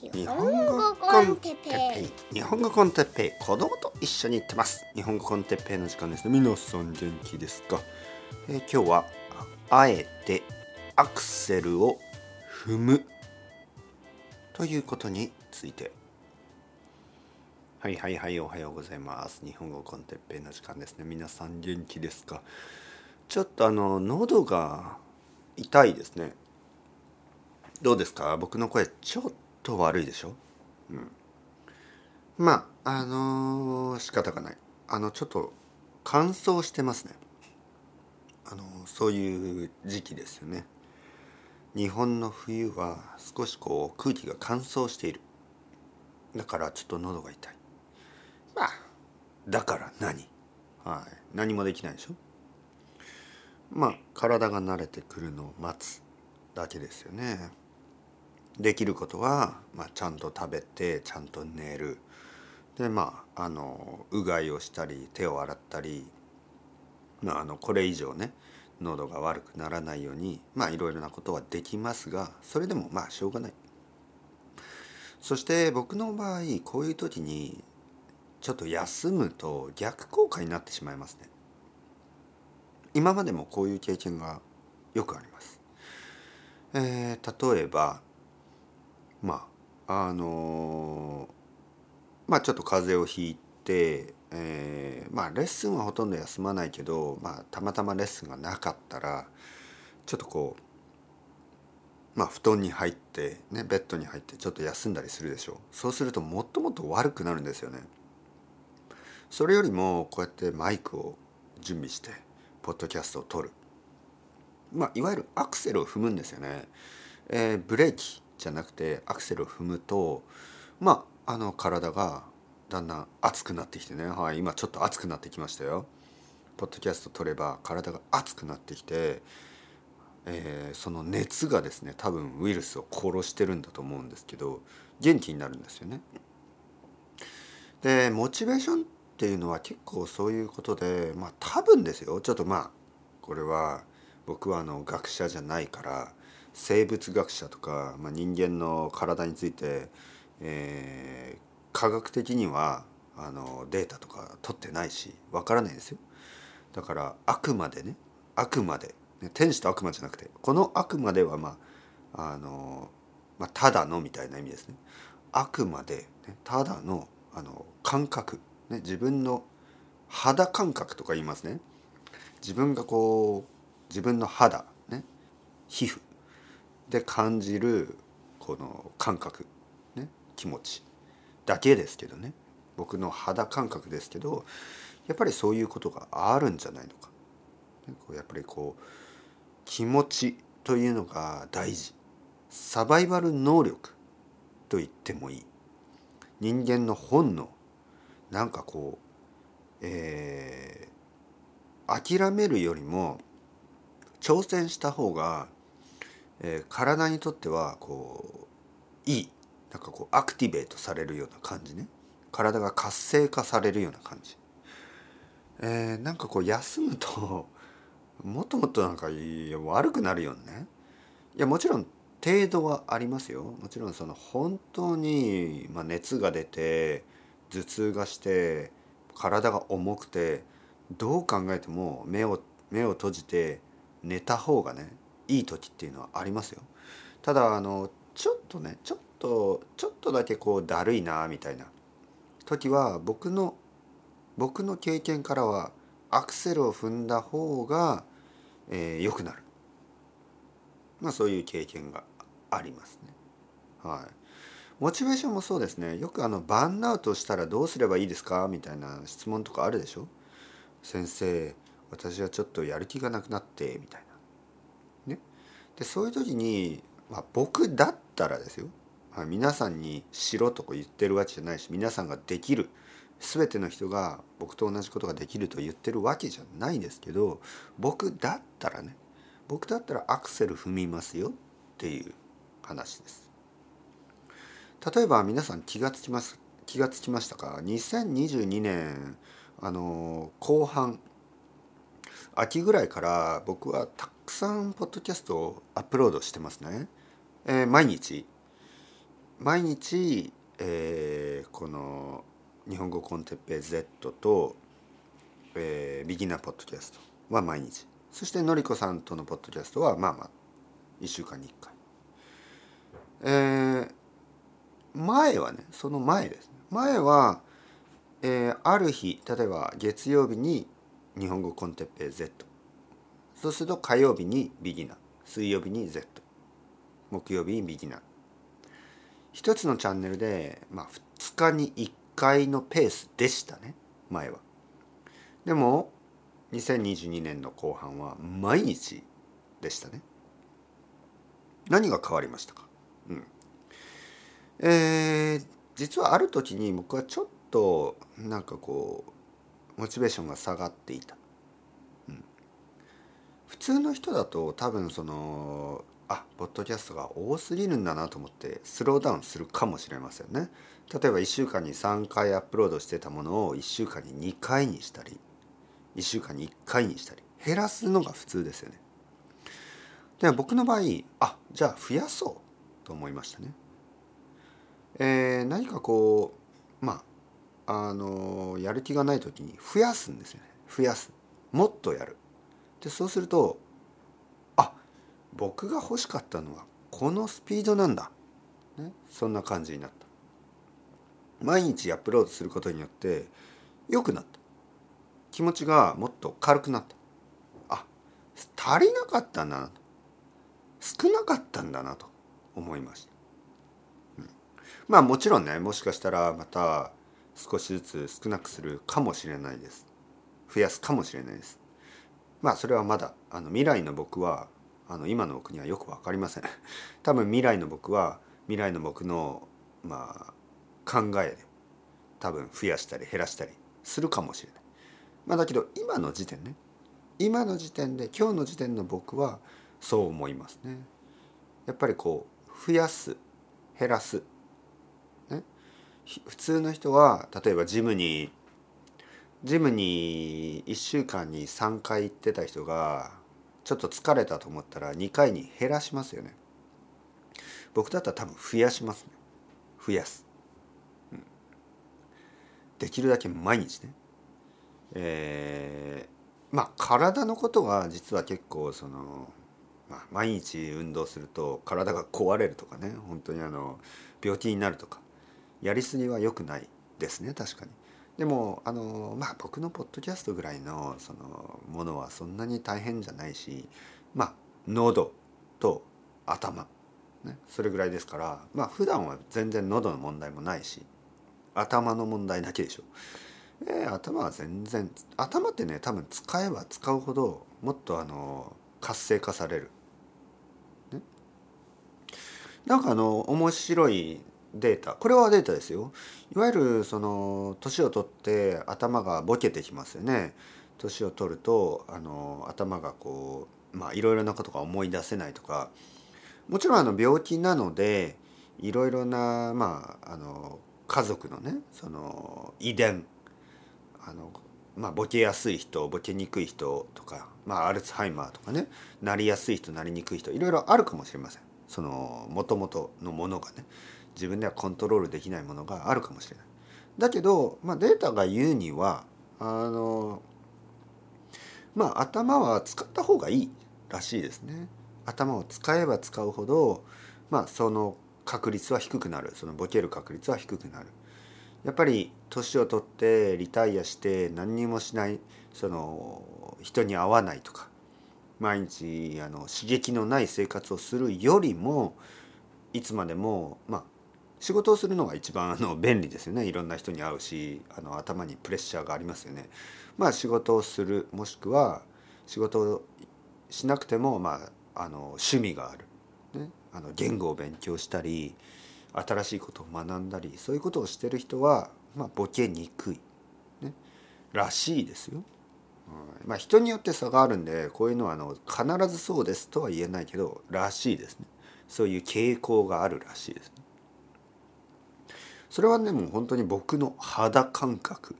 日本語コンテッペイ。日本語コンテッペイ。子供と一緒に行ってます。日本語コンテッペイの時間です。ね皆さん元気ですか、えー、今日はあえてアクセルを踏むということについて。はいはいはいおはようございます。日本語コンテッペイの時間ですね。皆さん元気ですかちょっとあの喉が痛いですね。どうですか？僕の声ちょっと悪いでしょ？うん。まああのー、仕方がない。あのちょっと乾燥してますね。あのそういう時期ですよね。日本の冬は少しこう空気が乾燥している。だからちょっと喉が痛い。まあだから何？はい。何もできないでしょ？まあ体が慣れてくるのを待つだけですよね。できることは、まあ、ちゃんと食べてちゃんと寝る。でまああのうがいをしたり手を洗ったり、まあ、あのこれ以上ね喉が悪くならないようにまあいろいろなことはできますがそれでもまあしょうがない。そして僕の場合こういう時にちょっと休むと逆効果になってしまいますね。今までもこういう経験がよくあります、えー、例えばまああのまあちょっと風邪をひいて、えー、まあレッスンはほとんど休まないけど、まあ、たまたまレッスンがなかったらちょっとこうまあ布団に入ってねベッドに入ってちょっと休んだりするでしょう。そうするともっともっと悪くなるんですよね。それよりもこうやってマイクを準備してポッドキャストを撮る。まあいわゆるアクセルを踏むんですよね、えー、ブレーキ。じゃなくてアクセルを踏むとまああの体がだんだん熱くなってきてね、はい、今ちょっと熱くなってきましたよ。ポッドキャスト取れば体が熱くなってきて、えー、その熱がですね多分ウイルスを殺してるんだと思うんですけど元気になるんですよね。でモチベーションっていうのは結構そういうことでまあ多分ですよちょっとまあこれは僕はあの学者じゃないから生物学者とか、まあ、人間の体について、えー、科学的にはあのデータとか取ってないしわからないですよ。だからあくまでねあくまで、ね、天使と悪魔じゃなくてこのあくまではまああの、まあ、ただのみたいな意味ですね。あくまで、ね、ただのあの感覚、ね、自分の肌感覚とか言いますね。自分がこう自分の肌ね皮膚で感じるこの感覚ね気持ちだけですけどね。僕の肌感覚ですけどやっぱりそういうことがあるんじゃないのか。やっぱりこう気持ちというのが大事。サバイバル能力と言ってもいい。人間の本能。なんかこうえー、諦めるよりも挑戦した方がえー、体にとってはこういいなんかこうアクティベートされるような感じね。体が活性化されるような感じ、えー、なんかこう休むともっともっとなんか悪くなるよね。いやもちろん程度はありますよ。もちろんその本当に、まあ、熱が出て頭痛がして体が重くてどう考えても目を目を閉じて寝た方がねいい時っていうのはありますよ。ただあのちょっとねちょっとちょっとだけこうだるいなみたいな時は僕の僕の経験からはアクセルを踏んだ方が、えー、良くなる。まあそういう経験がありますね。はい。モチベーションもそうですね。よくあのバンアウトしたらどうすればいいですか？みたいな質問とかあるでしょ？先生、私はちょっとやる気がなくなってみたいな。でそういう時に、まあ、僕だったらですよ、まあ、皆さんにしろとか言ってるわけじゃないし皆さんができる全ての人が僕と同じことができると言ってるわけじゃないですけど僕だったらね僕だったらアクセル踏みますよっていう話です。例えば皆さん気がつきます気がつきましたか？2022年あの後半秋ぐらいから僕はたくさんポッドキャストをアップロードしてますね。えー、毎日。毎日、えー、この日本語コンテッペイ Z と、えー、ビギナーポッドキャストは毎日。そしてのりこさんとのポッドキャストはまあまあ1週間に1回。えー、前はねその前です。ね前は、えー、ある日例えば月曜日に日本語コンテッペイ Z そうすると火曜日にビギナー。水曜日に Z 木曜日にビギナー。一つのチャンネルで、まあ、2日に1回のペースでしたね。前は。でも2022年の後半は毎日でしたね。何が変わりましたか？うん。えー、実はある時に僕はちょっとなんかこうモチベーションが下がっていた、うん、普通の人だと多分そのあポッドキャストが多すぎるんだなと思ってスローダウンするかもしれませんね。例えば1週間に3回アップロードしてたものを1週間に2回にしたり1週間に1回にしたり減らすのが普通ですよね。で僕の場合あじゃあ増やそうと思いましたね。えー、何かこうまああのやる気がない時に増やすんですよね。増やす。もっとやる。でそうするとあ僕が欲しかったのはこのスピードなんだ、ね、そんな感じになった。毎日アップロードすることによって良くなった。気持ちがもっと軽くなった。あ足りなかったんだなと。少なかったんだなと思いました。まあもちろんねもしかしたらまた少しずつ少なくするかもしれないです。増やすかもしれないです。まあそれはまだあの未来の僕はあの今の僕にはよく分かりません。多分未来の僕は未来の僕のまあ考えで多分増やしたり減らしたりするかもしれない。まあだけど今の時点ね今の時点で今日の時点の僕はそう思いますね。やっぱりこう増やす減らす普通の人は例えばジムにジムに1週間に3回行ってた人がちょっと疲れたと思ったら2回に減らしますよね。僕だったら多分増やしますね。増やす、うん、できるだけ毎日ね。えー、まあ体のことは実は結構その、まあ、毎日運動すると体が壊れるとかね。本当にあの病気になるとか。やりすぎは良くないですね確かに。でもあのまあ僕のポッドキャストぐらいのそのものはそんなに大変じゃないしまあ喉と頭、ね、それぐらいですからまあ普段は全然喉の問題もないし頭の問題だけでしょ。えー、頭は全然頭ってね多分使えば使うほどもっとあの活性化される。ね、なんかあの面白いデータ。これはデータですよ。いわゆるその年を取って頭がボケてきますよね。年を取るとあの頭がこうまあいろいろなことが思い出せないとか。もちろんあの病気なのでいろいろなまああの家族のねその遺伝。あのまあ、ボケやすい人ボケにくい人とか、まあ、アルツハイマーとかねなりやすい人なりにくい人いろいろあるかもしれません。そのもともとのものがね。自分ではコントロールできないものがあるかもしれない。だけど、まあ、データが言うにはあのまあ頭は使った方がいいらしいですね。頭を使えば使うほど、まあ、その確率は低くなるそのボケる確率は低くなる。やっぱり年を取ってリタイアして何にもしないその人に会わないとか毎日あの刺激のない生活をするよりもいつまでもまあ仕事をするのが一番あの便利ですよね。いろんな人に会うしあの頭にプレッシャーがありますよね。まあ仕事をするもしくは仕事をしなくても、まあ、あの趣味がある、ね、あの言語を勉強したり新しいことを学んだりそういうことをしてる人は、まあ、ボケにくい、ね、らしいですよ。うん、まあ人によって差があるんでこういうのはあの必ずそうですとは言えないけどらしいですね。そういう傾向があるらしいですね。それはねもう本当に僕の肌感覚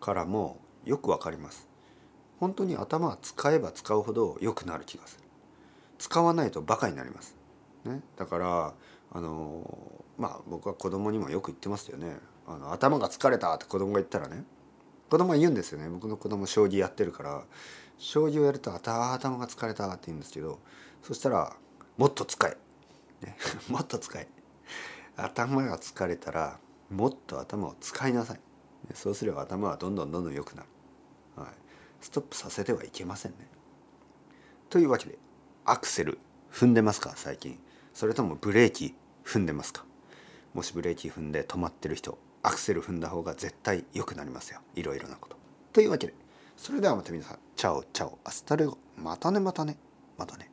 からもよくわかります。本当に頭は使えば使うほど良くなる気がする。使わないとバカになります、ね、だからあのまあ僕は子供にもよく言ってますよね。あの頭が疲れたって子供が言ったらね。子供が言うんですよね。僕の子供将棋やってるから。将棋をやると頭が疲れたって言うんですけどそしたらもっと使え、ね、もっと使え。頭が疲れたらもっと頭を使いなさい。そうすれば頭はどんどんどんどん良くなる、はい、ストップさせてはいけませんね。というわけでアクセル踏んでますか？最近。それともブレーキ踏んでますか？もしブレーキ踏んで止まってる人アクセル踏んだ方が絶対良くなりますよ。いろいろなこと。というわけでそれではまた皆さん。 Ciao ciao。Hasta luego。またねまたね。またね。